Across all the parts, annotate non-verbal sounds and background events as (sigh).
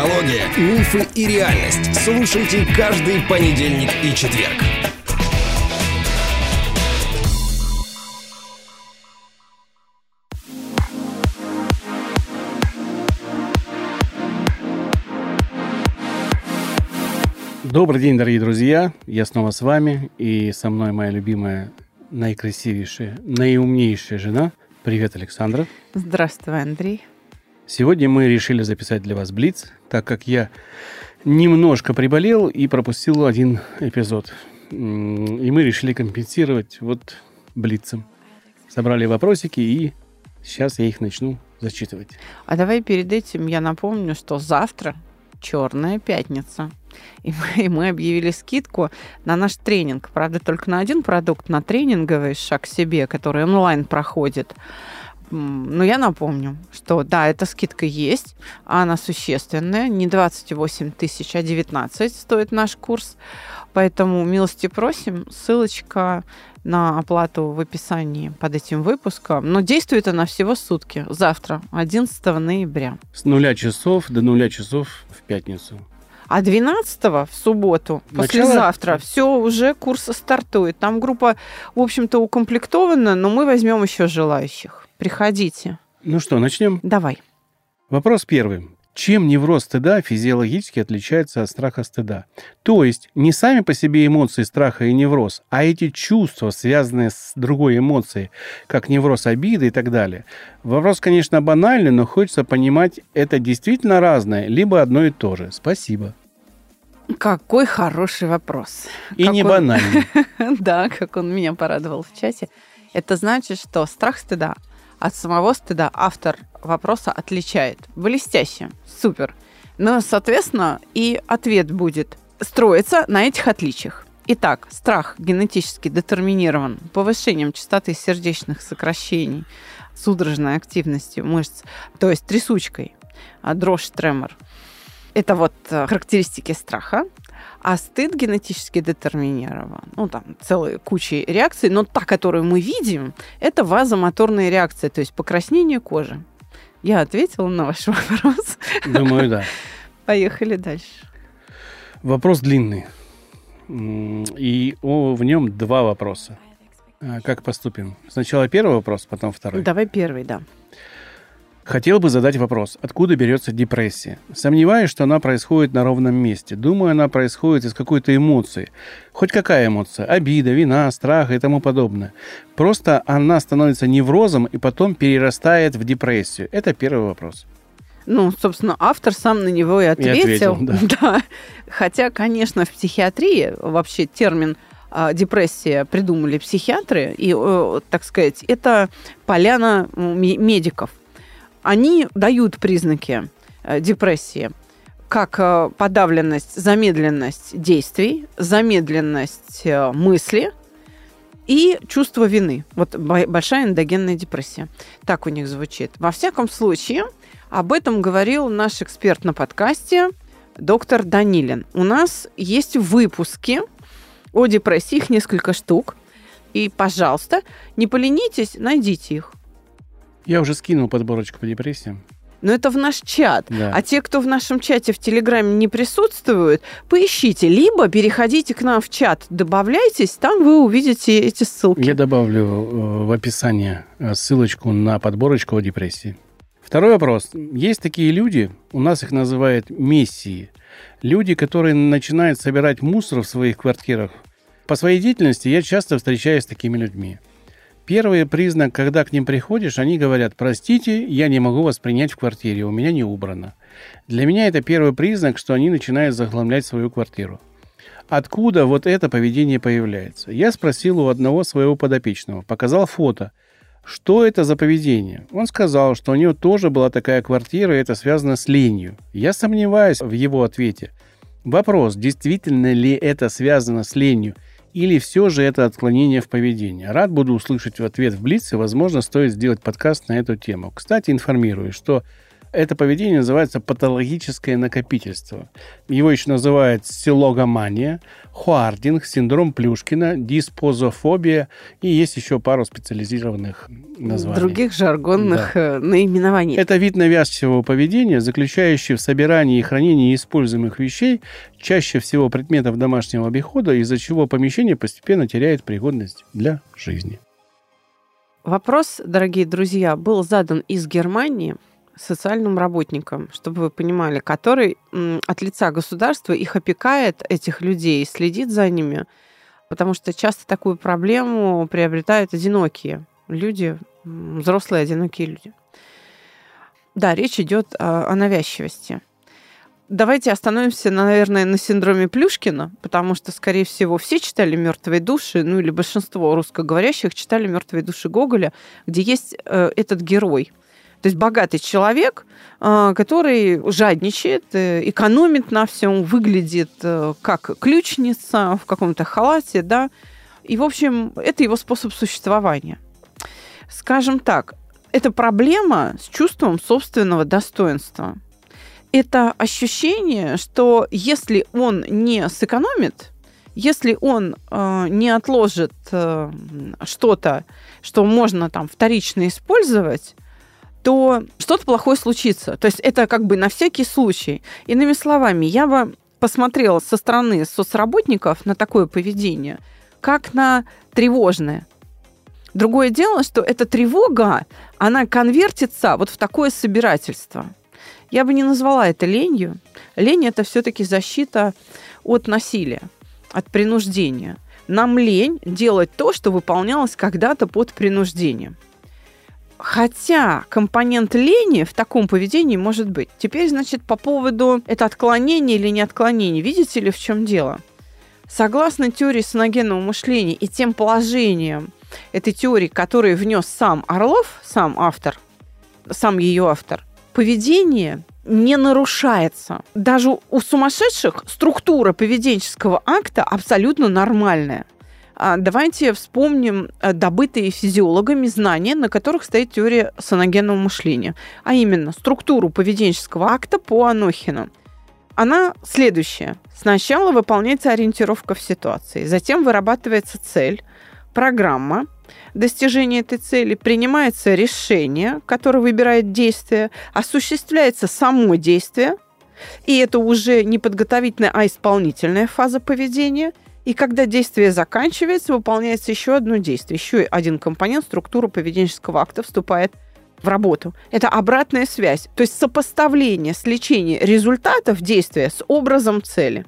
психология, мифы и реальность. Слушайте каждый понедельник и четверг. Добрый день, дорогие друзья. Я снова с вами. И со мной моя любимая, наикрасивейшая, наиумнейшая жена. Привет, Александра. Здравствуй, Андрей. Сегодня мы решили записать для вас Блиц, так как я немножко приболел и пропустил один эпизод. И мы решили компенсировать вот Блицем. Собрали вопросики, и сейчас я их начну зачитывать. А давай перед этим я напомню, что завтра Черная пятница. И мы, и мы объявили скидку на наш тренинг. Правда, только на один продукт, на тренинговый шаг себе, который онлайн проходит. Но я напомню, что да, эта скидка есть, она существенная, не 28 тысяч, а 19 стоит наш курс. Поэтому милости просим, ссылочка на оплату в описании под этим выпуском. Но действует она всего сутки, завтра, 11 ноября. С нуля часов до нуля часов в пятницу. А 12 в субботу, Начало... послезавтра, все, уже курс стартует. Там группа, в общем-то, укомплектована, но мы возьмем еще желающих. Приходите. Ну что, начнем? Давай. Вопрос первый. Чем невроз стыда физиологически отличается от страха стыда? То есть не сами по себе эмоции страха и невроз, а эти чувства, связанные с другой эмоцией, как невроз обиды и так далее. Вопрос, конечно, банальный, но хочется понимать, это действительно разное, либо одно и то же. Спасибо. Какой хороший вопрос. И как не он... банальный. (laughs) Да, как он меня порадовал в чате. Это значит, что страх стыда от самого стыда автор вопроса отличает. Блестяще, супер. Но, соответственно, и ответ будет строиться на этих отличиях. Итак, страх генетически детерминирован повышением частоты сердечных сокращений, судорожной активностью мышц, то есть трясучкой, а дрожь, тремор. Это вот э, характеристики страха. А стыд генетически детерминирован. Ну, там целая куча реакций, но та, которую мы видим, это вазомоторная реакция, то есть покраснение кожи. Я ответила на ваш (laughs) вопрос. Думаю, да. Поехали дальше. Вопрос длинный. И о, в нем два вопроса. А как поступим? Сначала первый вопрос, потом второй. Давай первый, да. Хотел бы задать вопрос, откуда берется депрессия? Сомневаюсь, что она происходит на ровном месте. Думаю, она происходит из какой-то эмоции. Хоть какая эмоция? Обида, вина, страх и тому подобное. Просто она становится неврозом и потом перерастает в депрессию. Это первый вопрос. Ну, собственно, автор сам на него и ответил. И ответил да. (laughs) да. Хотя, конечно, в психиатрии вообще термин а, депрессия придумали психиатры, и, э, так сказать, это поляна медиков они дают признаки э, депрессии, как э, подавленность, замедленность действий, замедленность э, мысли и чувство вины. Вот большая эндогенная депрессия. Так у них звучит. Во всяком случае, об этом говорил наш эксперт на подкасте доктор Данилин. У нас есть выпуски о депрессии, их несколько штук. И, пожалуйста, не поленитесь, найдите их. Я уже скинул подборочку по депрессиям. Но это в наш чат. Да. А те, кто в нашем чате в Телеграме не присутствуют, поищите. Либо переходите к нам в чат, добавляйтесь, там вы увидите эти ссылки. Я добавлю э, в описание э, ссылочку на подборочку о депрессии. Второй вопрос. Есть такие люди, у нас их называют мессии. Люди, которые начинают собирать мусор в своих квартирах. По своей деятельности я часто встречаюсь с такими людьми. Первый признак, когда к ним приходишь, они говорят, простите, я не могу вас принять в квартире, у меня не убрано. Для меня это первый признак, что они начинают захламлять свою квартиру. Откуда вот это поведение появляется? Я спросил у одного своего подопечного, показал фото. Что это за поведение? Он сказал, что у него тоже была такая квартира, и это связано с ленью. Я сомневаюсь в его ответе. Вопрос, действительно ли это связано с ленью – или все же это отклонение в поведении? Рад буду услышать в ответ в Блице. Возможно, стоит сделать подкаст на эту тему. Кстати, информирую, что это поведение называется патологическое накопительство. Его еще называют силогомания, хоардинг, синдром Плюшкина, диспозофобия и есть еще пару специализированных названий. Других жаргонных да. Э, наименований. Это вид навязчивого поведения, заключающий в собирании и хранении используемых вещей, чаще всего предметов домашнего обихода, из-за чего помещение постепенно теряет пригодность для жизни. Вопрос, дорогие друзья, был задан из Германии – социальным работникам, чтобы вы понимали, который от лица государства их опекает, этих людей, следит за ними, потому что часто такую проблему приобретают одинокие люди, взрослые одинокие люди. Да, речь идет о, навязчивости. Давайте остановимся, наверное, на синдроме Плюшкина, потому что, скорее всего, все читали «Мертвые души», ну или большинство русскоговорящих читали «Мертвые души» Гоголя, где есть э, этот герой – то есть богатый человек, а, который жадничает, э, экономит на всем, выглядит э, как ключница в каком-то халате, да. И, в общем, это его способ существования. Скажем так, это проблема с чувством собственного достоинства. Это ощущение, что если он не сэкономит, если он э, не отложит э, что-то, что можно там вторично использовать, то что-то плохое случится. То есть это как бы на всякий случай. Иными словами, я бы посмотрела со стороны соцработников на такое поведение, как на тревожное. Другое дело, что эта тревога, она конвертится вот в такое собирательство. Я бы не назвала это ленью. Лень – это все-таки защита от насилия, от принуждения. Нам лень делать то, что выполнялось когда-то под принуждением – Хотя компонент лени в таком поведении может быть. Теперь, значит, по поводу это отклонение или не отклонение. Видите ли, в чем дело? Согласно теории саногенного мышления и тем положениям этой теории, которые внес сам Орлов, сам автор, сам ее автор, поведение не нарушается. Даже у сумасшедших структура поведенческого акта абсолютно нормальная. А, давайте вспомним э, добытые физиологами знания, на которых стоит теория саногенного мышления, а именно структуру поведенческого акта по Анохину. Она следующая. Сначала выполняется ориентировка в ситуации, затем вырабатывается цель, программа, достижения этой цели, принимается решение, которое выбирает действие, осуществляется само действие, и это уже не подготовительная, а исполнительная фаза поведения – и когда действие заканчивается, выполняется еще одно действие, еще один компонент структуры поведенческого акта вступает в работу. Это обратная связь, то есть сопоставление, сличение результатов действия с образом цели.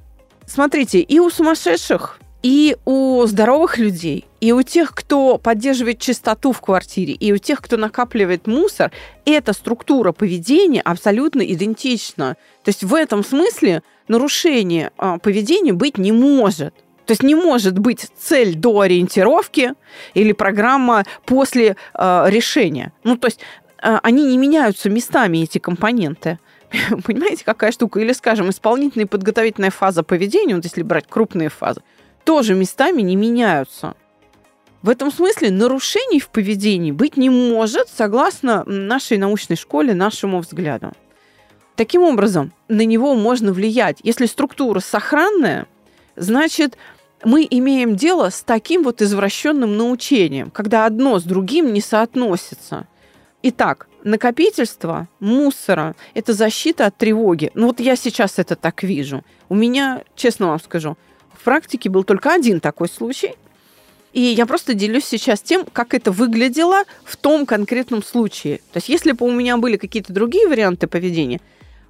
Смотрите, и у сумасшедших, и у здоровых людей, и у тех, кто поддерживает чистоту в квартире, и у тех, кто накапливает мусор, эта структура поведения абсолютно идентична. То есть в этом смысле нарушение а, поведения быть не может. То есть не может быть цель до ориентировки или программа после э, решения. Ну, то есть э, они не меняются местами, эти компоненты. (laughs) Понимаете, какая штука? Или, скажем, исполнительная и подготовительная фаза поведения, вот если брать крупные фазы, тоже местами не меняются. В этом смысле нарушений в поведении быть не может, согласно нашей научной школе, нашему взгляду. Таким образом, на него можно влиять. Если структура сохранная, значит, мы имеем дело с таким вот извращенным научением, когда одно с другим не соотносится. Итак, накопительство мусора – это защита от тревоги. Ну вот я сейчас это так вижу. У меня, честно вам скажу, в практике был только один такой случай. И я просто делюсь сейчас тем, как это выглядело в том конкретном случае. То есть если бы у меня были какие-то другие варианты поведения,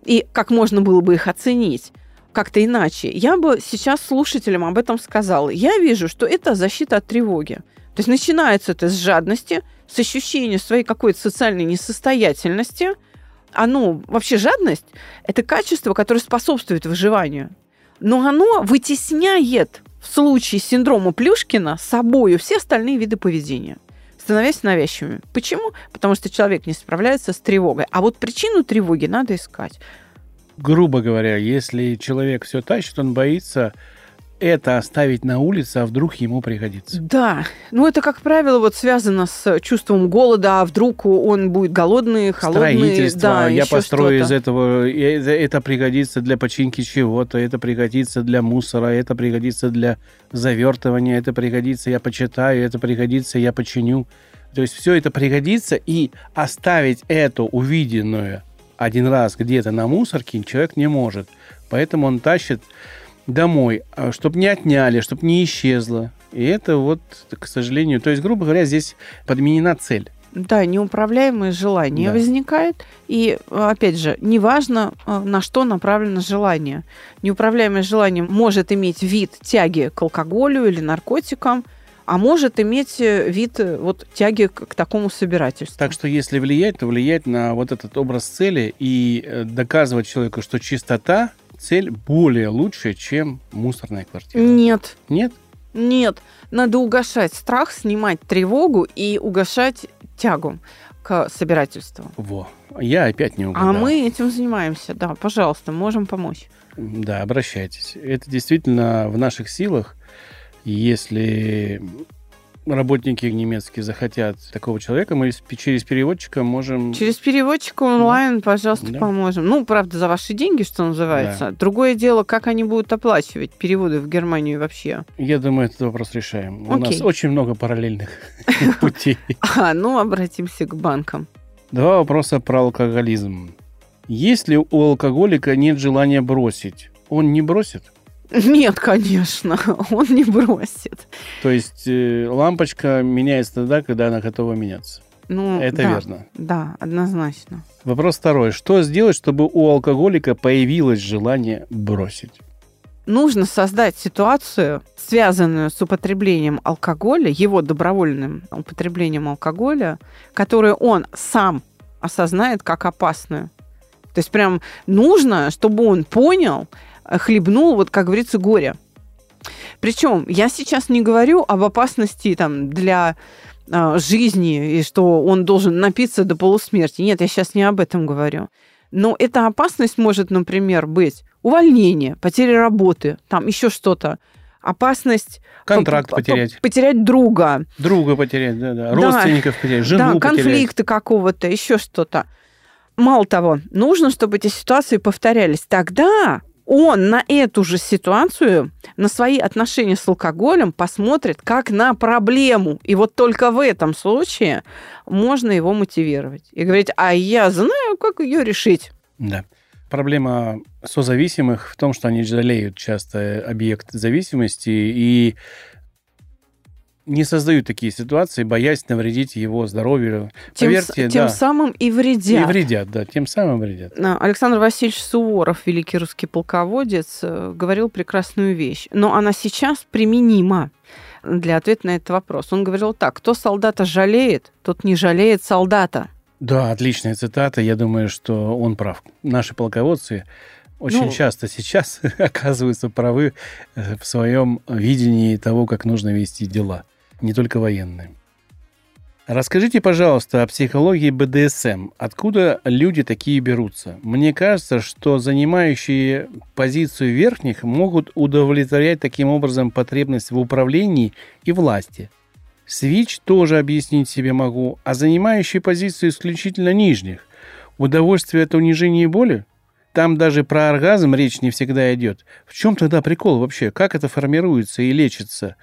и как можно было бы их оценить, как-то иначе, я бы сейчас слушателям об этом сказала. Я вижу, что это защита от тревоги. То есть начинается это с жадности, с ощущения своей какой-то социальной несостоятельности. Оно, вообще жадность – это качество, которое способствует выживанию. Но оно вытесняет в случае синдрома Плюшкина собою все остальные виды поведения становясь навязчивыми. Почему? Потому что человек не справляется с тревогой. А вот причину тревоги надо искать грубо говоря, если человек все тащит, он боится это оставить на улице, а вдруг ему пригодится. Да. Ну, это, как правило, вот связано с чувством голода, а вдруг он будет голодный, холодный. Строительство. Да, я построю из этого. Это пригодится для починки чего-то, это пригодится для мусора, это пригодится для завертывания, это пригодится, я почитаю, это пригодится, я починю. То есть все это пригодится, и оставить это увиденное один раз где-то на мусорке человек не может. Поэтому он тащит домой, а, чтобы не отняли, чтобы не исчезло. И это вот, к сожалению, то есть, грубо говоря, здесь подменена цель. Да, неуправляемое желание да. возникает. И, опять же, неважно, а, на что направлено желание. Неуправляемое желание может иметь вид тяги к алкоголю или наркотикам, а может иметь э, вид э, вот тяги к, к такому собирательству. Так что если влиять, то влиять на вот этот образ цели и э, доказывать человеку, что чистота цель более лучшая, чем мусорная квартира. Нет. Нет? Нет. Надо угошать страх, снимать тревогу и угошать тягу к собирательству. Во. Я опять не угадал. А мы этим занимаемся, да. Пожалуйста, можем помочь. Да, обращайтесь. Это действительно в наших силах. Если работники немецкие захотят такого человека, мы через переводчика можем... Через переводчика онлайн, да. пожалуйста, да. поможем. Ну, правда, за ваши деньги, что называется. Да. Другое дело, как они будут оплачивать переводы в Германию вообще. Я думаю, этот вопрос решаем. Окей. У нас очень много параллельных (laughs) (laughs) путей. А, ну, обратимся к банкам. Два вопроса про алкоголизм. Если у алкоголика нет желания бросить, он не бросит? Нет, конечно, (laughs) он не бросит. То есть э, лампочка меняется тогда, когда она готова меняться. Ну, это да, верно. Да, однозначно. Вопрос второй. Что сделать, чтобы у алкоголика появилось желание бросить? Нужно создать ситуацию, связанную с употреблением алкоголя, его добровольным употреблением алкоголя, которую он сам осознает как опасную. То есть прям нужно, чтобы он понял, хлебнул, вот как говорится, горе. Причем я сейчас не говорю об опасности там, для э, жизни и что он должен напиться до полусмерти. Нет, я сейчас не об этом говорю. Но эта опасность может, например, быть увольнение, потеря работы, там еще что-то. Опасность контракт потерять, потерять друга, друга потерять, да, да, родственников да, потерять, жену да, конфликты какого-то, еще что-то. Мало того, нужно, чтобы эти ситуации повторялись. Тогда он на эту же ситуацию, на свои отношения с алкоголем посмотрит как на проблему. И вот только в этом случае можно его мотивировать. И говорить, а я знаю, как ее решить. Да. Проблема созависимых в том, что они жалеют часто объект зависимости и не создают такие ситуации, боясь навредить его здоровью. Тем, Поверьте, тем да. самым и вредят. И вредят, да, тем самым вредят. Александр Васильевич Суворов, великий русский полководец, э, говорил прекрасную вещь, но она сейчас применима для ответа на этот вопрос. Он говорил так, кто солдата жалеет, тот не жалеет солдата. Да, отличная цитата. Я думаю, что он прав. Наши полководцы очень ну, часто сейчас (laughs) оказываются правы э, в своем видении того, как нужно вести дела не только военные. Расскажите, пожалуйста, о психологии БДСМ. Откуда люди такие берутся? Мне кажется, что занимающие позицию верхних могут удовлетворять таким образом потребность в управлении и власти. Свич тоже объяснить себе могу, а занимающие позицию исключительно нижних. Удовольствие от унижения и боли? Там даже про оргазм речь не всегда идет. В чем тогда прикол вообще? Как это формируется и лечится?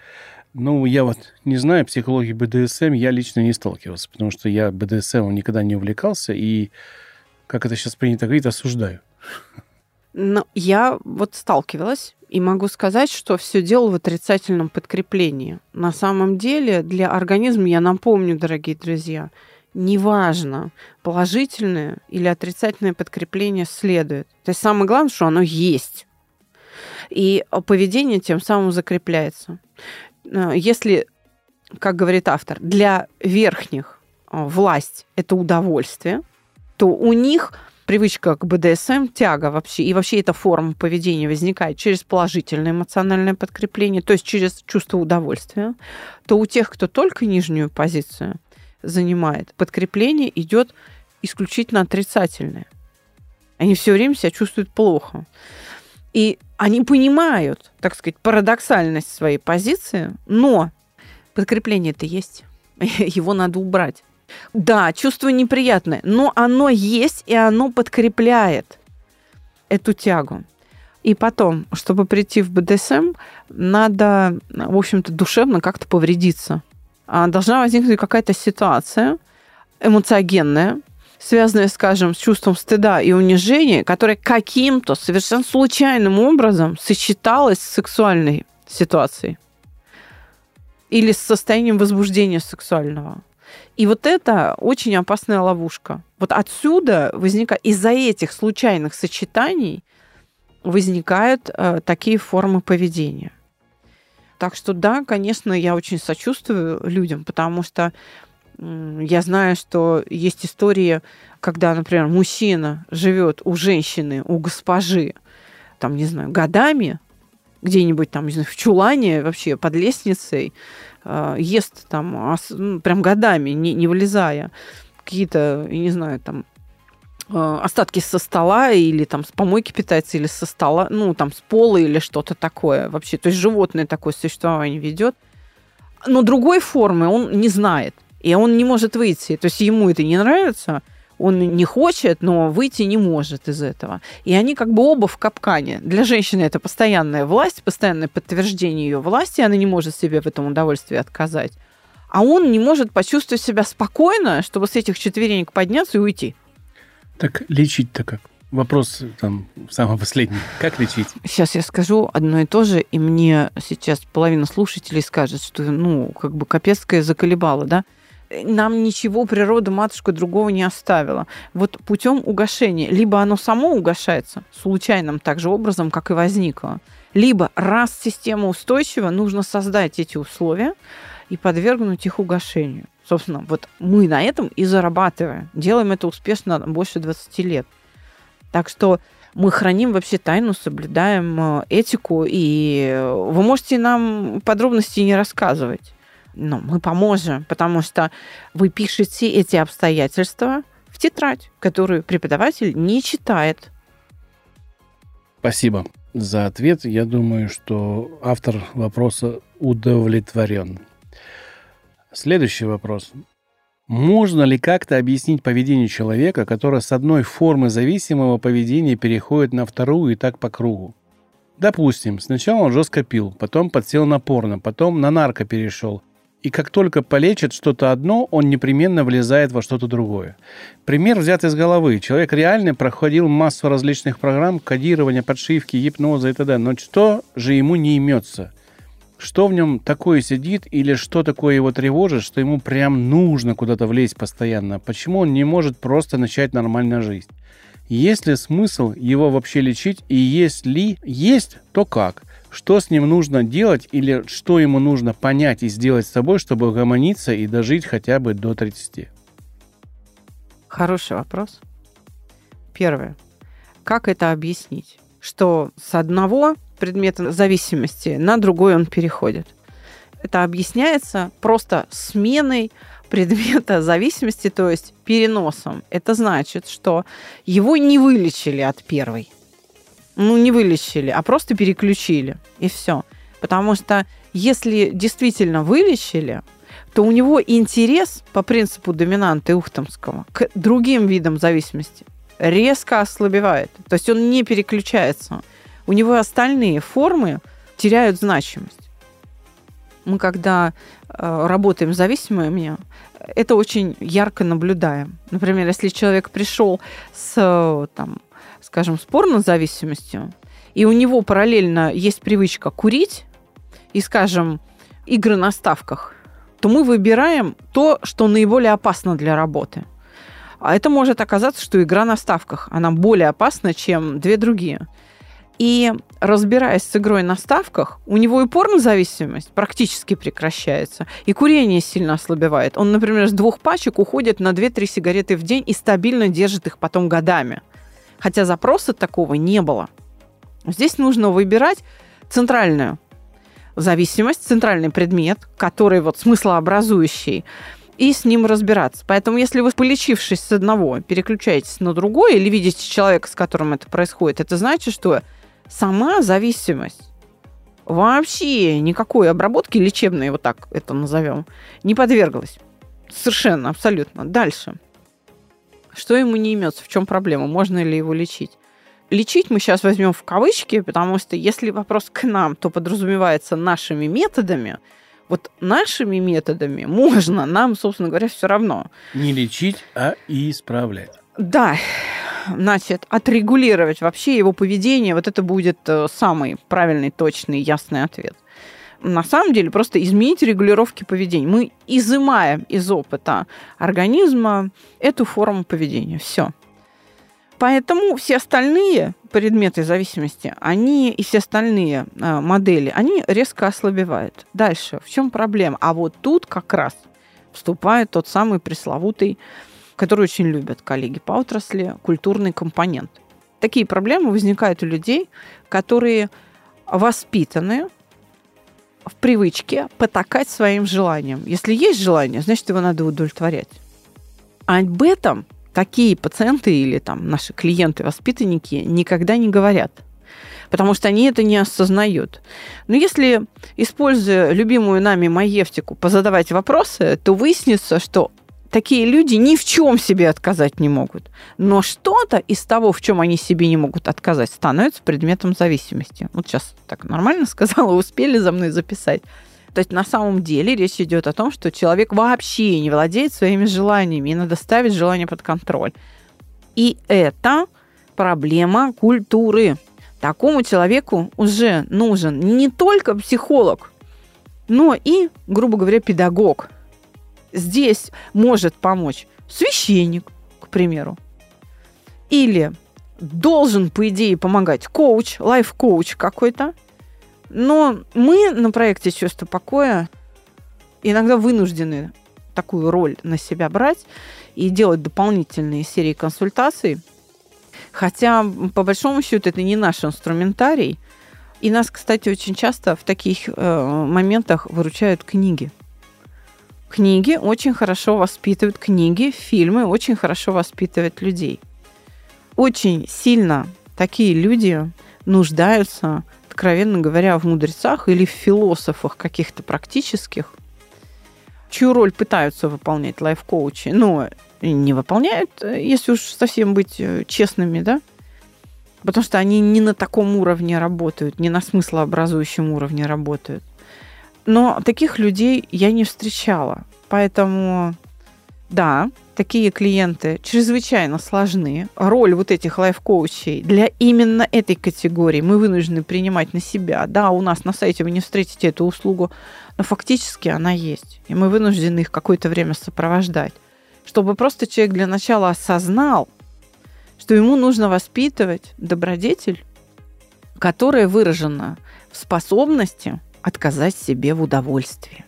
Ну, я вот не знаю психологии БДСМ, я лично не сталкивался, потому что я БДСМ никогда не увлекался, и, как это сейчас принято говорить, осуждаю. Ну, я вот сталкивалась, и могу сказать, что все дело в отрицательном подкреплении. На самом деле для организма, я напомню, дорогие друзья, неважно, положительное или отрицательное подкрепление следует. То есть самое главное, что оно есть. И поведение тем самым закрепляется. Э, если, как говорит автор, для верхних э, власть – это удовольствие, то у них привычка к БДСМ, тяга вообще, и вообще эта форма поведения возникает через положительное эмоциональное подкрепление, то есть через чувство удовольствия, то у тех, кто только нижнюю позицию занимает, подкрепление идет исключительно отрицательное. Они все время себя чувствуют плохо. И они понимают, так сказать, парадоксальность своей позиции, но подкрепление-то есть. (laughs) Его надо убрать. Да, чувство неприятное, но оно есть, и оно подкрепляет эту тягу. И потом, чтобы прийти в БДСМ, надо, в общем-то, душевно как-то повредиться. А должна возникнуть какая-то ситуация эмоциогенная, связанная, скажем, с чувством стыда и унижения, которая каким-то совершенно случайным образом сочеталась с сексуальной ситуацией или с состоянием возбуждения сексуального. И вот это очень опасная ловушка. Вот отсюда возникает, из-за этих случайных сочетаний возникают э, такие формы поведения. Так что да, конечно, я очень сочувствую людям, потому что я знаю, что есть истории, когда, например, мужчина живет у женщины, у госпожи, там, не знаю, годами, где-нибудь там, не знаю, в чулане, вообще под лестницей, э, ест там ну, прям годами, не, не вылезая, какие-то, не знаю, там э, остатки со стола или там с помойки питается, или со стола, ну, там с пола или что-то такое вообще. То есть животное такое существование ведет. Но другой формы он не знает. И он не может выйти. То есть ему это не нравится, он не хочет, но выйти не может из этого. И они как бы оба в капкане. Для женщины это постоянная власть, постоянное подтверждение ее власти, она не может себе в этом удовольствии отказать. А он не может почувствовать себя спокойно, чтобы с этих четверенек подняться и уйти. Так лечить-то как? Вопрос там самый последний. Как лечить? Сейчас я скажу одно и то же, и мне сейчас половина слушателей скажет, что, ну, как бы капецкая заколебала, да? Нам ничего природа матушка другого не оставила. Вот путем угошения. Либо оно само угошается случайным так же образом, как и возникло. Либо раз система устойчива, нужно создать эти условия и подвергнуть их угошению. Собственно, вот мы на этом и зарабатываем. Делаем это успешно больше 20 лет. Так что мы храним вообще тайну, соблюдаем э, этику, и вы можете нам подробности не рассказывать ну, мы поможем, потому что вы пишете эти обстоятельства в тетрадь, которую преподаватель не читает. Спасибо за ответ. Я думаю, что автор вопроса удовлетворен. Следующий вопрос. Можно ли как-то объяснить поведение человека, которое с одной формы зависимого поведения переходит на вторую и так по кругу? Допустим, сначала он жестко пил, потом подсел на порно, потом на нарко перешел, и как только полечит что-то одно, он непременно влезает во что-то другое. Пример взят из головы. Человек реально проходил массу различных программ кодирования, подшивки, гипноза и т.д. Но что же ему не имется? Что в нем такое сидит или что такое его тревожит, что ему прям нужно куда-то влезть постоянно? Почему он не может просто начать нормально жить? Есть ли смысл его вообще лечить? И если есть, то как? Что с ним нужно делать или что ему нужно понять и сделать с собой, чтобы угомониться и дожить хотя бы до 30? Хороший вопрос. Первое. Как это объяснить? Что с одного предмета зависимости на другой он переходит. Это объясняется просто сменой предмета зависимости, то есть переносом. Это значит, что его не вылечили от первой ну, не вылечили, а просто переключили, и все. Потому что если действительно вылечили, то у него интерес по принципу доминанты Ухтомского к другим видам зависимости резко ослабевает. То есть он не переключается. У него остальные формы теряют значимость. Мы когда э, работаем с зависимыми, это очень ярко наблюдаем. Например, если человек пришел с там, скажем, с порнозависимостью, и у него параллельно есть привычка курить и, скажем, игры на ставках, то мы выбираем то, что наиболее опасно для работы. А это может оказаться, что игра на ставках, она более опасна, чем две другие. И разбираясь с игрой на ставках, у него и порнозависимость практически прекращается, и курение сильно ослабевает. Он, например, с двух пачек уходит на 2-3 сигареты в день и стабильно держит их потом годами хотя запроса такого не было. Здесь нужно выбирать центральную зависимость, центральный предмет, который вот смыслообразующий, и с ним разбираться. Поэтому, если вы, полечившись с одного, переключаетесь на другое или видите человека, с которым это происходит, это значит, что сама зависимость вообще никакой обработки лечебной, вот так это назовем, не подверглась. Совершенно, абсолютно. Дальше. Что ему не имется? В чем проблема? Можно ли его лечить? Лечить мы сейчас возьмем в кавычки, потому что если вопрос к нам, то подразумевается нашими методами. Вот нашими методами можно, нам, собственно говоря, все равно. Не лечить, а исправлять. Да, значит, отрегулировать вообще его поведение, вот это будет э, самый правильный, точный, ясный ответ. На самом деле просто изменить регулировки поведения. Мы изымаем из опыта организма эту форму поведения. Все. Поэтому все остальные предметы зависимости, они и все остальные э, модели, они резко ослабевают. Дальше, в чем проблема? А вот тут как раз вступает тот самый пресловутый который очень любят коллеги по отрасли, культурный компонент. Такие проблемы возникают у людей, которые воспитаны в привычке потакать своим желаниям. Если есть желание, значит, его надо удовлетворять. А об этом такие пациенты или там наши клиенты-воспитанники никогда не говорят потому что они это не осознают. Но если, используя любимую нами маевтику, позадавать вопросы, то выяснится, что такие люди ни в чем себе отказать не могут. Но что-то из того, в чем они себе не могут отказать, становится предметом зависимости. Вот сейчас так нормально (laughs) сказала, успели за мной записать. То есть на самом деле речь идет о том, что человек вообще не владеет своими желаниями, и надо ставить желание под контроль. И это проблема культуры. Такому человеку уже нужен не только психолог, но и, грубо говоря, педагог – здесь может помочь священник, к примеру. Или должен, по идее, помогать коуч, лайф-коуч какой-то. Но мы на проекте «Чувство покоя» иногда вынуждены такую роль на себя брать и делать дополнительные серии консультаций. Хотя, по большому счету, это не наш инструментарий. И нас, кстати, очень часто в таких э, моментах выручают книги. Книги очень хорошо воспитывают, книги, фильмы очень хорошо воспитывают людей. Очень сильно такие люди нуждаются, откровенно говоря, в мудрецах или в философах каких-то практических, чью роль пытаются выполнять лайф-коучи, но не выполняют, если уж совсем быть э, честными, да, потому что они не на таком уровне работают, не на смыслообразующем уровне работают. Но таких людей я не встречала. Поэтому, да, такие клиенты чрезвычайно сложны. Роль вот этих лайф-коучей для именно этой категории мы вынуждены принимать на себя. Да, у нас на сайте вы не встретите эту услугу, но фактически она есть. И мы вынуждены их какое-то время сопровождать. Чтобы просто человек для начала осознал, что ему нужно воспитывать добродетель, которая выражена в способности отказать себе в удовольствии.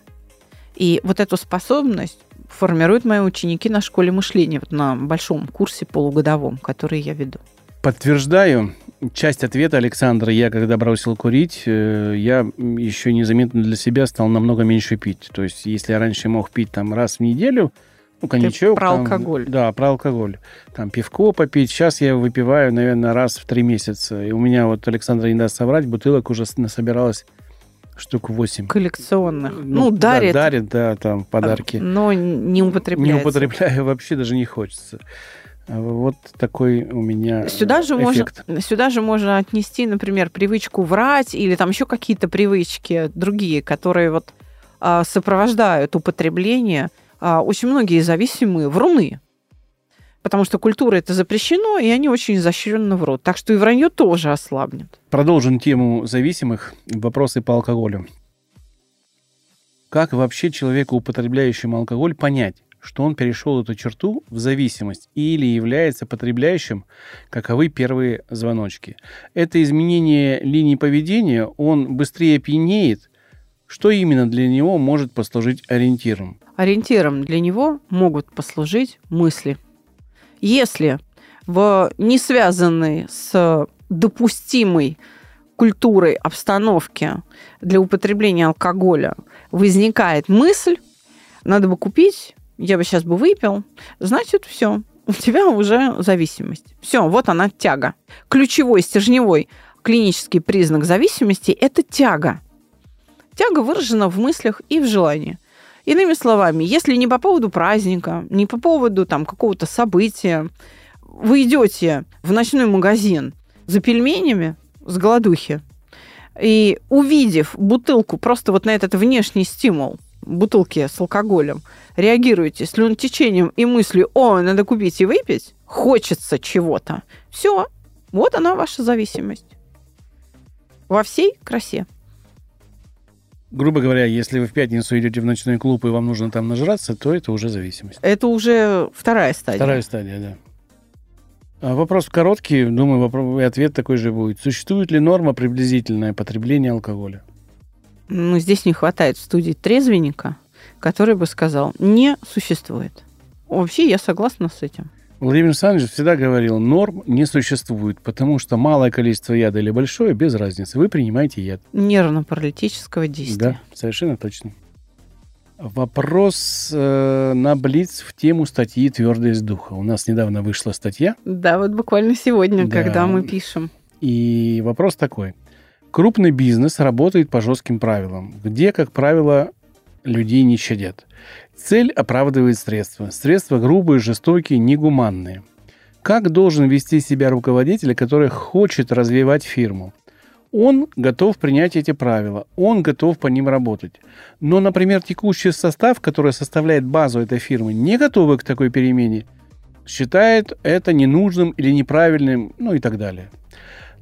И вот эту способность формируют мои ученики на школе мышления, вот на большом курсе полугодовом, который я веду. Подтверждаю. Часть ответа Александра. Я, когда бросил курить, э, я еще незаметно для себя стал намного меньше пить. То есть, если я раньше мог пить там раз в неделю, ну, коньячок. Ты про там, алкоголь. Да, про алкоголь. Там пивко попить. Сейчас я выпиваю, наверное, раз в три месяца. И у меня вот, Александр не даст соврать, бутылок уже насобиралось штук 8. Коллекционных. Ну, ну дарит. Да, дарит, да, там подарки. Но не употребляю. Не употребляю, вообще даже не хочется. А вот такой у меня сюда же эффект. Можно, сюда же можно отнести, например, привычку врать или там еще какие-то привычки другие, которые вот а, сопровождают употребление. А, очень многие зависимые вруны потому что культура это запрещено, и они очень изощренно врут. Так что и вранье тоже ослабнет. Продолжим тему зависимых. Вопросы по алкоголю. Как вообще человеку, употребляющему алкоголь, понять, что он перешел эту черту в зависимость или является потребляющим, каковы первые звоночки. Это изменение линии поведения, он быстрее пьянеет. Что именно для него может послужить ориентиром? Ориентиром для него могут послужить мысли – если в не связанной с допустимой культурой обстановки для употребления алкоголя возникает мысль, надо бы купить, я бы сейчас бы выпил, значит, все, у тебя уже зависимость. Все, вот она тяга. Ключевой, стержневой клинический признак зависимости – это тяга. Тяга выражена в мыслях и в желании. Иными словами, если не по поводу праздника, не по поводу там какого-то события, вы идете в ночной магазин за пельменями с голодухи, и увидев бутылку, просто вот на этот внешний стимул бутылки с алкоголем, реагируете слюнотечением и мыслью, о, надо купить и выпить, хочется чего-то, все, вот она ваша зависимость. Во всей красе. Грубо говоря, если вы в пятницу идете в ночной клуб и вам нужно там нажраться, то это уже зависимость. Это уже вторая стадия. Вторая стадия, да. А вопрос короткий, думаю, вопрос, и ответ такой же будет. Существует ли норма приблизительное потребления алкоголя? Ну, здесь не хватает в студии трезвенника, который бы сказал, не существует. Вообще, я согласна с этим. Владимир Александрович всегда говорил, норм не существует, потому что малое количество яда или большое, без разницы. Вы принимаете яд. Нервно-паралитического действия. Да, совершенно точно. Вопрос э, на Блиц в тему статьи «Твердость духа». У нас недавно вышла статья. Да, вот буквально сегодня, да. когда мы пишем. И вопрос такой. Крупный бизнес работает по жестким правилам, где, как правило, людей не щадят. Цель оправдывает средства. Средства грубые, жестокие, негуманные. Как должен вести себя руководитель, который хочет развивать фирму? Он готов принять эти правила, он готов по ним работать. Но, например, текущий состав, который составляет базу этой фирмы, не готовы к такой перемене, считает это ненужным или неправильным, ну и так далее.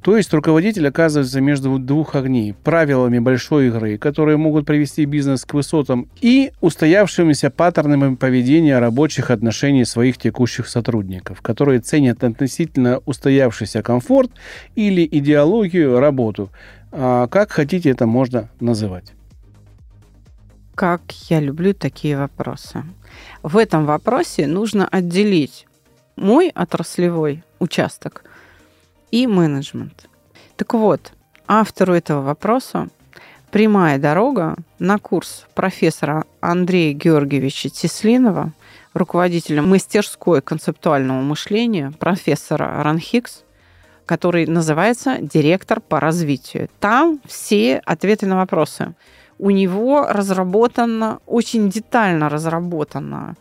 То есть руководитель оказывается между двух огней. Правилами большой игры, которые могут привести бизнес к высотам, и устоявшимися паттернами поведения рабочих отношений своих текущих сотрудников, которые ценят относительно устоявшийся комфорт или идеологию работу. А как хотите, это можно называть. Как я люблю такие вопросы. В этом вопросе нужно отделить мой отраслевой участок – и менеджмент. Так вот, автору этого вопроса прямая дорога на курс профессора Андрея Георгиевича Теслинова, руководителя мастерской концептуального мышления, профессора Ранхикс, который называется «Директор по развитию». Там все ответы на вопросы. У него разработана, очень детально разработана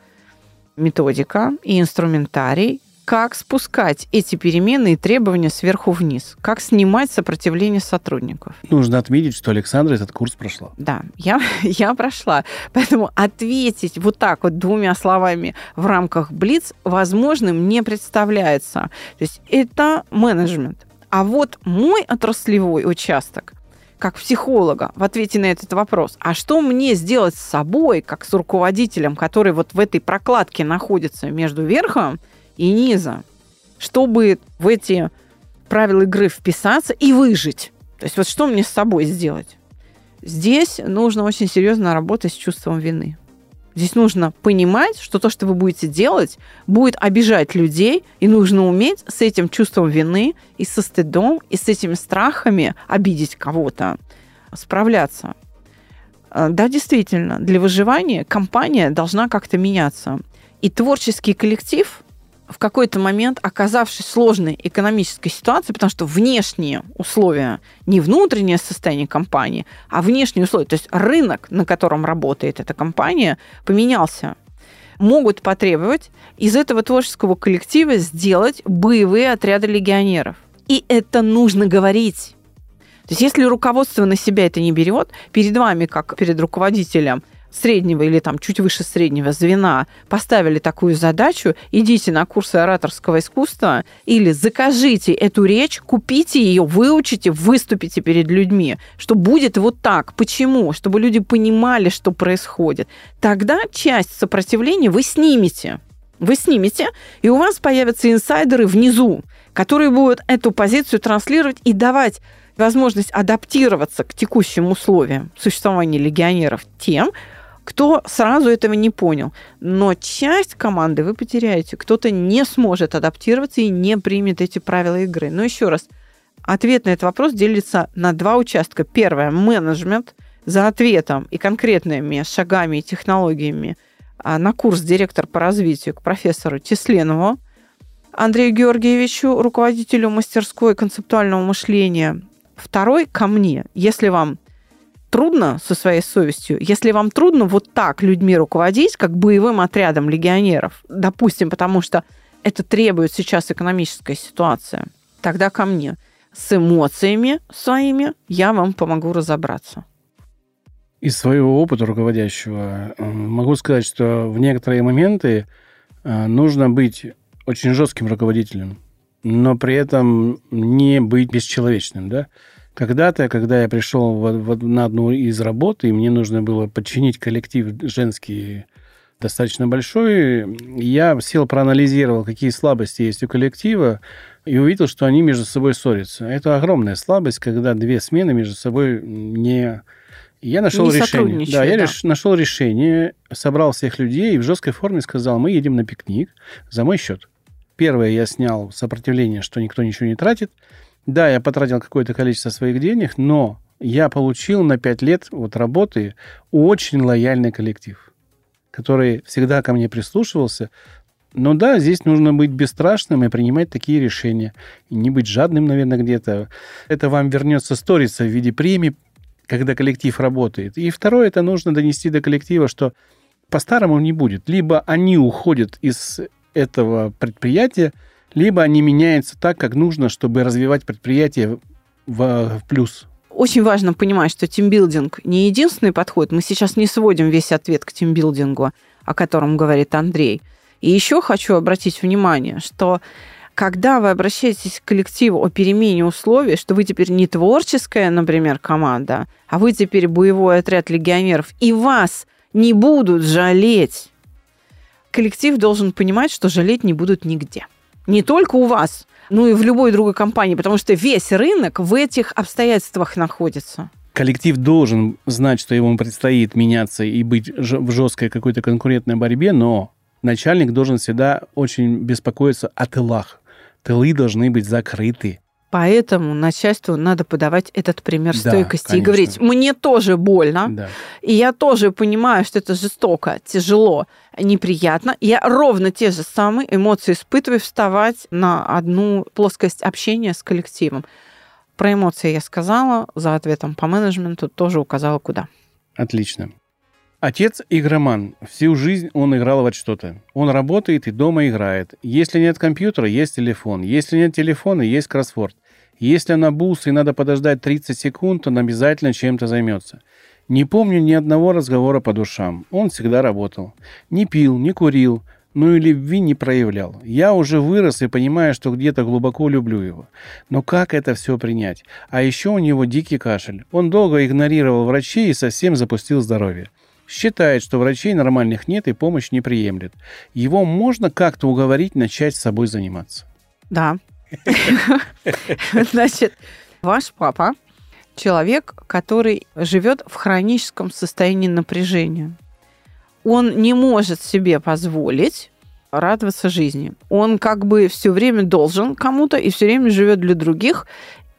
методика и инструментарий как спускать эти перемены и требования сверху вниз, как снимать сопротивление сотрудников. Нужно отметить, что Александра этот курс прошла. Да, я, (laughs) я прошла. Поэтому ответить вот так вот двумя словами в рамках Блиц возможным не представляется. То есть это менеджмент. А вот мой отраслевой участок как психолога в ответе на этот вопрос, а что мне сделать с собой, как с руководителем, который вот в этой прокладке находится между верхом и низа, чтобы в эти правила игры вписаться и выжить. То есть вот что мне с собой сделать? Здесь нужно очень серьезно работать с чувством вины. Здесь нужно понимать, что то, что вы будете делать, будет обижать людей, и нужно уметь с этим чувством вины и со стыдом, и с этими страхами обидеть кого-то справляться. А, да, действительно, для выживания компания должна как-то меняться. И творческий коллектив в какой-то момент, оказавшись в сложной экономической ситуации, потому что внешние условия, не внутреннее состояние компании, а внешние условия, то есть рынок, на котором работает эта компания, поменялся могут потребовать из этого творческого коллектива сделать боевые отряды легионеров. И это нужно говорить. То есть если руководство на себя это не берет, перед вами, как перед руководителем, среднего или там чуть выше среднего звена поставили такую задачу, идите на курсы ораторского искусства или закажите эту речь, купите ее, выучите, выступите перед людьми, что будет вот так. Почему? Чтобы люди понимали, что происходит. Тогда часть сопротивления вы снимете. Вы снимете, и у вас появятся инсайдеры внизу, которые будут эту позицию транслировать и давать возможность адаптироваться к текущим условиям существования легионеров тем, кто сразу этого не понял. Но часть команды вы потеряете. Кто-то не сможет адаптироваться и не примет эти правила игры. Но еще раз, ответ на этот вопрос делится на два участка. Первое – менеджмент за ответом и конкретными шагами и технологиями а, на курс директор по развитию к профессору Тесленову Андрею Георгиевичу, руководителю мастерской концептуального мышления, Второй ко мне. Если вам трудно со своей совестью, если вам трудно вот так людьми руководить, как боевым отрядом легионеров, допустим, потому что это требует сейчас экономическая ситуация, тогда ко мне. С эмоциями своими я вам помогу разобраться. Из своего опыта руководящего э, могу сказать, что в некоторые моменты э, нужно быть очень жестким руководителем, но при этом не быть бесчеловечным, да? Когда-то, когда я пришел в, в, на одну из работ, и мне нужно было подчинить коллектив женский достаточно большой, я сел, проанализировал, какие слабости есть у коллектива, и увидел, что они между собой ссорятся. Это огромная слабость, когда две смены между собой не... Я нашел не решение. Да, я да. Реш... нашел решение, собрал всех людей и в жесткой форме сказал, мы едем на пикник за мой счет. Первое, я снял сопротивление, что никто ничего не тратит. Да, я потратил какое-то количество своих денег, но я получил на 5 лет вот работы очень лояльный коллектив, который всегда ко мне прислушивался. Но да, здесь нужно быть бесстрашным и принимать такие решения. И не быть жадным, наверное, где-то. Это вам вернется сториться в виде премии, когда коллектив работает. И второе, это нужно донести до коллектива, что по-старому не будет. Либо они уходят из этого предприятия, либо они меняются так, как нужно, чтобы развивать предприятие в, в плюс. Очень важно понимать, что тимбилдинг не единственный подход. Мы сейчас не сводим весь ответ к тимбилдингу, о котором говорит Андрей. И еще хочу обратить внимание, что когда вы обращаетесь к коллективу о перемене условий, что вы теперь не творческая, например, команда, а вы теперь боевой отряд легионеров, и вас не будут жалеть, коллектив должен понимать, что жалеть не будут нигде. Не только у вас, но и в любой другой компании, потому что весь рынок в этих обстоятельствах находится. Коллектив должен знать, что ему предстоит меняться и быть в жесткой какой-то конкурентной борьбе, но начальник должен всегда очень беспокоиться о тылах. Тылы должны быть закрыты. Поэтому начальству надо подавать этот пример да, стойкости конечно. и говорить, мне тоже больно, да. и я тоже понимаю, что это жестоко, тяжело, неприятно. Я ровно те же самые эмоции испытываю, вставать на одну плоскость общения с коллективом. Про эмоции я сказала, за ответом по менеджменту тоже указала куда. Отлично. Отец игроман. Всю жизнь он играл во что-то. Он работает и дома играет. Если нет компьютера, есть телефон. Если нет телефона, есть кроссворд. Если она бус и надо подождать 30 секунд, он обязательно чем-то займется. Не помню ни одного разговора по душам. Он всегда работал. Не пил, не курил, ну и любви не проявлял. Я уже вырос и понимаю, что где-то глубоко люблю его. Но как это все принять? А еще у него дикий кашель. Он долго игнорировал врачей и совсем запустил здоровье. Считает, что врачей нормальных нет и помощь не приемлет. Его можно как-то уговорить начать с собой заниматься. Да. (laughs) Значит, ваш папа человек, который живет в хроническом состоянии напряжения. Он не может себе позволить радоваться жизни. Он как бы все время должен кому-то и все время живет для других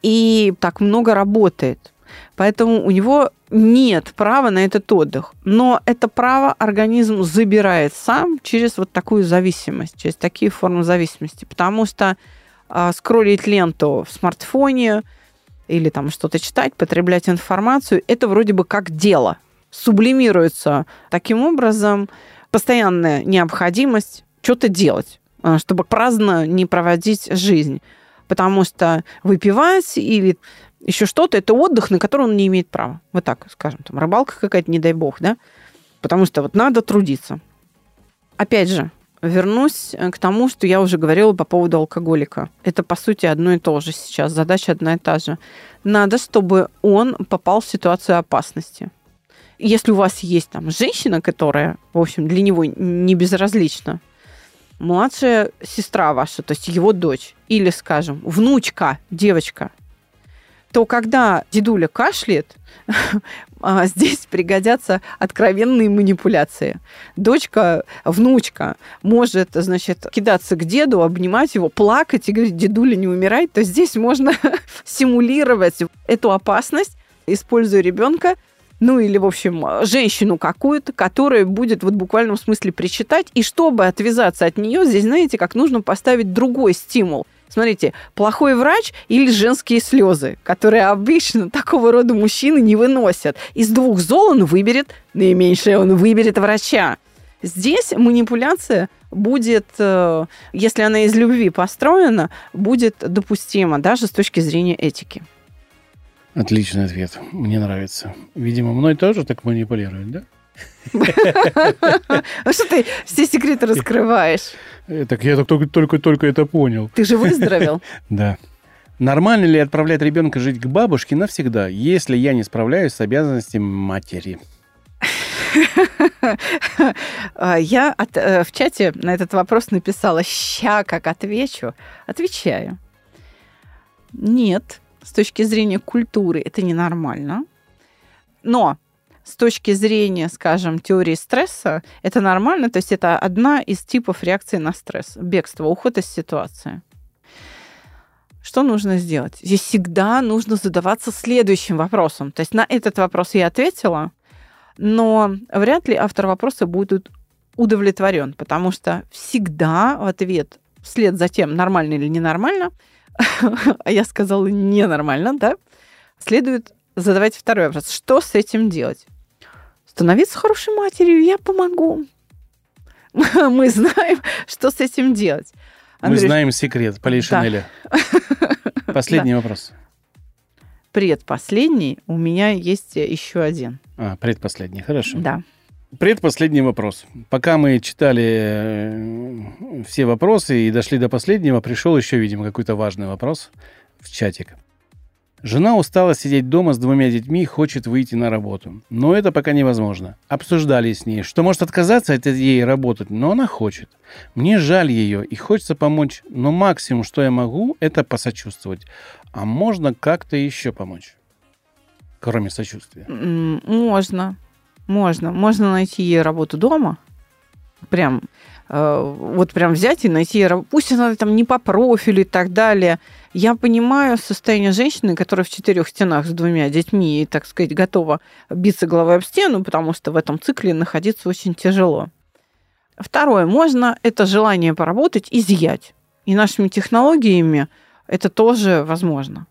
и так много работает. Поэтому у него нет права на этот отдых. Но это право организм забирает сам через вот такую зависимость, через такие формы зависимости. Потому что э, скроллить ленту в смартфоне или там что-то читать, потреблять информацию, это вроде бы как дело. Сублимируется таким образом постоянная необходимость что-то делать, а, чтобы праздно не проводить жизнь. Потому что выпивать или еще что-то, это отдых, на который он не имеет права. Вот так, скажем, там рыбалка какая-то, не дай бог, да? Потому что вот надо трудиться. Опять же, вернусь э, к тому, что я уже говорила по поводу алкоголика. Это, по сути, одно и то же сейчас. Задача одна и та же. Надо, чтобы он попал в ситуацию опасности. Если у вас есть там женщина, которая, в общем, для него не безразлична, младшая сестра ваша, то есть его дочь, или, скажем, внучка, девочка, то когда дедуля кашляет, (laughs) а, здесь пригодятся откровенные манипуляции. Дочка, внучка может, значит, кидаться к деду, обнимать его, плакать и говорить, дедуля, не умирай, то здесь можно (laughs) симулировать эту опасность, используя ребенка ну или, в общем, женщину какую-то, которая будет вот в буквальном смысле причитать. И чтобы отвязаться от нее, здесь, знаете, как нужно поставить другой стимул – Смотрите, плохой врач или женские слезы, которые обычно такого рода мужчины не выносят. Из двух зол он выберет наименьшее, он выберет врача. Здесь манипуляция будет, э, если она из любви построена, будет допустима даже с точки зрения этики. Отличный ответ. Мне нравится. Видимо, мной тоже так манипулируют, да? А что ты все секреты раскрываешь? Э, так я только-только это понял. Ты же выздоровел? (laughs) Да. Нормально ли отправлять ребенка жить к бабушке навсегда, если я не справляюсь с обязанностями матери? А, я от, э, в чате на этот вопрос написала «ща, как отвечу». Отвечаю. Нет, с точки зрения культуры это ненормально. Но с точки зрения, скажем, теории стресса, это нормально, то есть это одна из типов реакции на стресс. Бегство, уход из ситуации. Что нужно сделать? Здесь всегда нужно задаваться следующим вопросом. То есть на этот вопрос я ответила, но вряд ли автор вопроса будет удовлетворен, потому что всегда в ответ вслед за тем, нормально или ненормально, (laughs) а я сказала ненормально, да, следует задавать второй вопрос. Что с этим делать? Становиться хорошей матерью я помогу. (laughs) Мы знаем, что с этим делать. Андрюш... Мы знаем секрет Полей да. (laughs) Последний да. вопрос. Предпоследний. У меня есть еще один. А, предпоследний. Хорошо. Да. Предпоследний вопрос. Пока мы читали э, все вопросы и дошли до последнего, пришел еще, видимо, какой-то важный вопрос в чатик. Жена устала сидеть дома с двумя детьми и хочет выйти на работу. Но это пока невозможно. Обсуждали с ней, что может отказаться от ей работать, но она хочет. Мне жаль ее и хочется помочь, но максимум, что я могу, это посочувствовать. А можно как-то еще помочь? Кроме сочувствия. Можно. Можно. Можно найти ей работу дома. Прям вот прям взять и найти, пусть она там не по профилю и так далее. Я понимаю состояние женщины, которая в четырех стенах с двумя детьми и, так сказать, готова биться головой об стену, потому что в этом цикле находиться очень тяжело. Второе, можно это желание поработать изъять. И нашими технологиями это тоже возможно.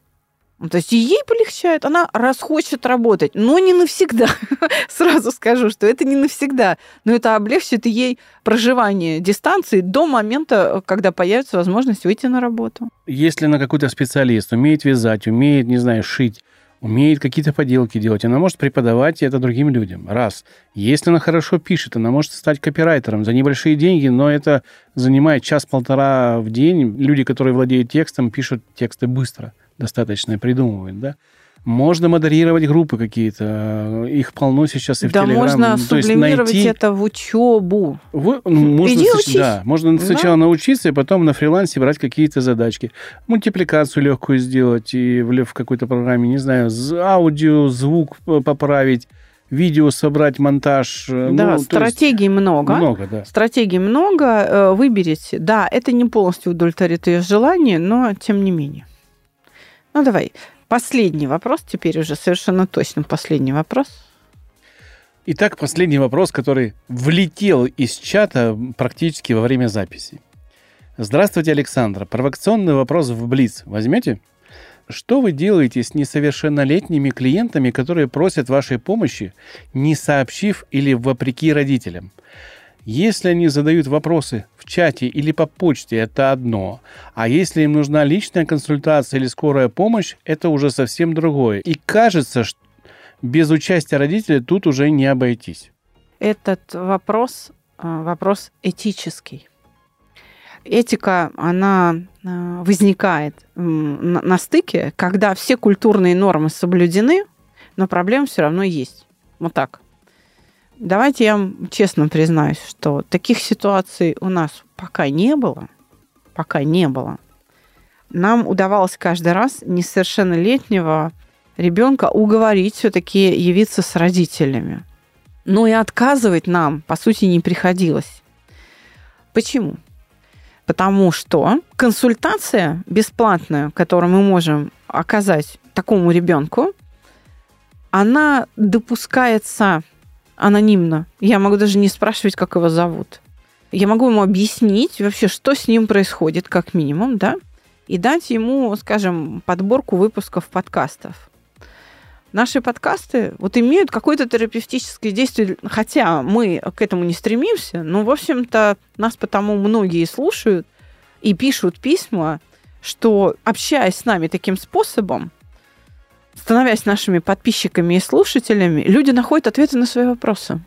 Ну, то есть ей полегчает, она раз хочет работать, но не навсегда. (laughs) Сразу скажу, что это не навсегда, но это облегчит ей проживание дистанции до момента, когда появится возможность выйти на работу. Если она какой-то специалист, умеет вязать, умеет, не знаю, шить, умеет какие-то поделки делать, она может преподавать это другим людям. Раз. Если она хорошо пишет, она может стать копирайтером за небольшие деньги, но это занимает час-полтора в день. Люди, которые владеют текстом, пишут тексты быстро достаточно придумывают, да. Можно модерировать группы какие-то. Их полно сейчас и в да, Телеграм. можно То сублимировать найти... это в учебу. В... Ну, можно Иди с... Да, можно да? сначала научиться, и потом на фрилансе брать какие-то задачки. Мультипликацию легкую сделать и в, в какой-то программе, не знаю, аудио, звук поправить видео собрать, монтаж. Э, да, ну, стратегий есть... много. Много, да. Стратегий много. Э, выберите. Да, это не полностью удовлетворит ее желание, но тем не менее. Ну, давай. Последний вопрос, теперь уже совершенно точно последний вопрос. Итак, последний вопрос, который влетел из чата практически во время записи. Здравствуйте, Александра. Провокационный вопрос в Блиц. Возьмете? Что вы делаете с несовершеннолетними клиентами, которые просят вашей помощи, не сообщив или вопреки родителям? Если они задают вопросы в чате или по почте, это одно. А если им нужна личная консультация или скорая помощь, это уже совсем другое. И кажется, что без участия родителей тут уже не обойтись. Этот вопрос э, вопрос этический. Этика, она э, возникает на стыке, когда все культурные нормы соблюдены, но проблем все равно есть. Вот так. Давайте я вам честно признаюсь, что таких ситуаций у нас пока не было. Пока не было. Нам удавалось каждый раз несовершеннолетнего ребенка уговорить все-таки явиться с родителями. Но и отказывать нам, по сути, не приходилось. Почему? Потому что консультация бесплатная, которую мы можем оказать такому ребенку, она допускается анонимно. Я могу даже не спрашивать, как его зовут. Я могу ему объяснить вообще, что с ним происходит, как минимум, да, и дать ему, скажем, подборку выпусков подкастов. Наши подкасты вот имеют какое-то терапевтическое действие, хотя мы к этому не стремимся, но, в общем-то, нас потому многие слушают и пишут письма, что, общаясь с нами таким способом, становясь нашими подписчиками и слушателями, люди находят ответы на свои вопросы.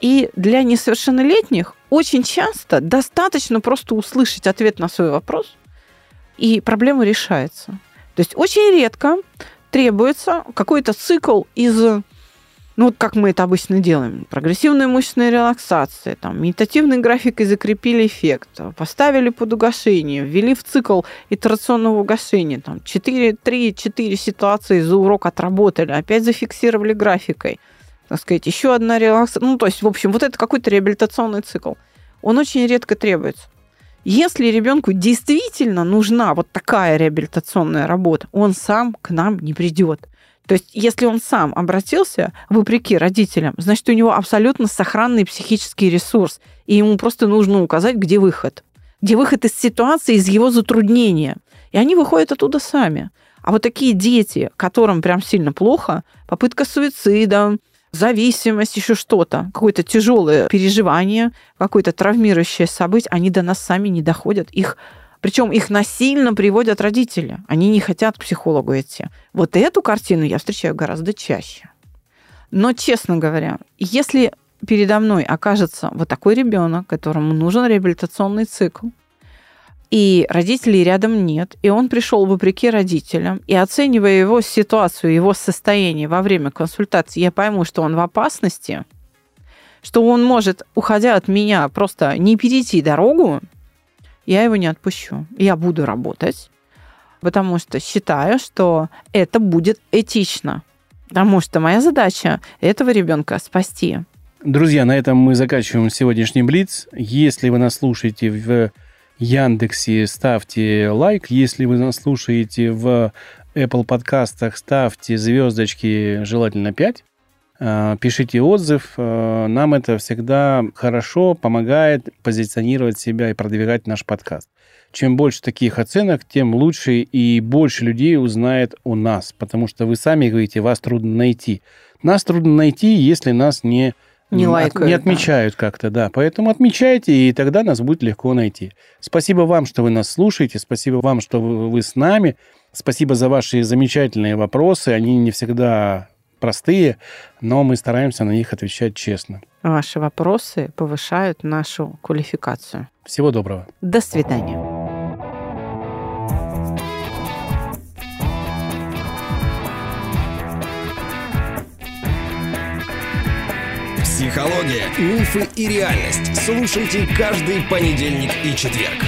И для несовершеннолетних очень часто достаточно просто услышать ответ на свой вопрос, и проблема решается. То есть очень редко требуется какой-то цикл из ну, вот как мы это обычно делаем. Прогрессивная мышечная релаксация, там, медитативной графикой закрепили эффект, поставили под угошение, ввели в цикл итерационного угошения, там, 4-3-4 ситуации за урок отработали, опять зафиксировали графикой, так сказать, еще одна релаксация. Ну, то есть, в общем, вот это какой-то реабилитационный цикл. Он очень редко требуется. Если ребенку действительно нужна вот такая реабилитационная работа, он сам к нам не придет. То есть, если он сам обратился, вопреки родителям, значит, у него абсолютно сохранный психический ресурс, и ему просто нужно указать, где выход. Где выход из ситуации, из его затруднения. И они выходят оттуда сами. А вот такие дети, которым прям сильно плохо, попытка суицида, зависимость, еще что-то, какое-то тяжелое переживание, какое-то травмирующее событие, они до нас сами не доходят. Их причем их насильно приводят родители. Они не хотят к психологу идти. Вот эту картину я встречаю гораздо чаще. Но, честно говоря, если передо мной окажется вот такой ребенок, которому нужен реабилитационный цикл, и родителей рядом нет, и он пришел вопреки родителям, и оценивая его ситуацию, его состояние во время консультации, я пойму, что он в опасности, что он может, уходя от меня, просто не перейти дорогу, я его не отпущу. Я буду работать, потому что считаю, что это будет этично. Потому что моя задача этого ребенка спасти. Друзья, на этом мы заканчиваем сегодняшний Блиц. Если вы нас слушаете в Яндексе, ставьте лайк. Если вы нас слушаете в Apple подкастах, ставьте звездочки, желательно 5. А, пишите отзыв. А, нам это всегда хорошо помогает позиционировать себя и продвигать наш подкаст. Чем больше таких оценок, тем лучше и больше людей узнает о нас, потому что вы сами говорите, вас трудно найти. Нас трудно найти, если нас не не, лайкают, не отмечают да. как-то, да. Поэтому отмечайте, и тогда нас будет легко найти. Спасибо вам, что вы нас слушаете, спасибо вам, что вы с нами. Спасибо за ваши замечательные вопросы. Они не всегда простые, но мы стараемся на них отвечать честно. Ваши вопросы повышают нашу квалификацию. Всего доброго. До свидания. Психология, мифы и реальность. Слушайте каждый понедельник и четверг.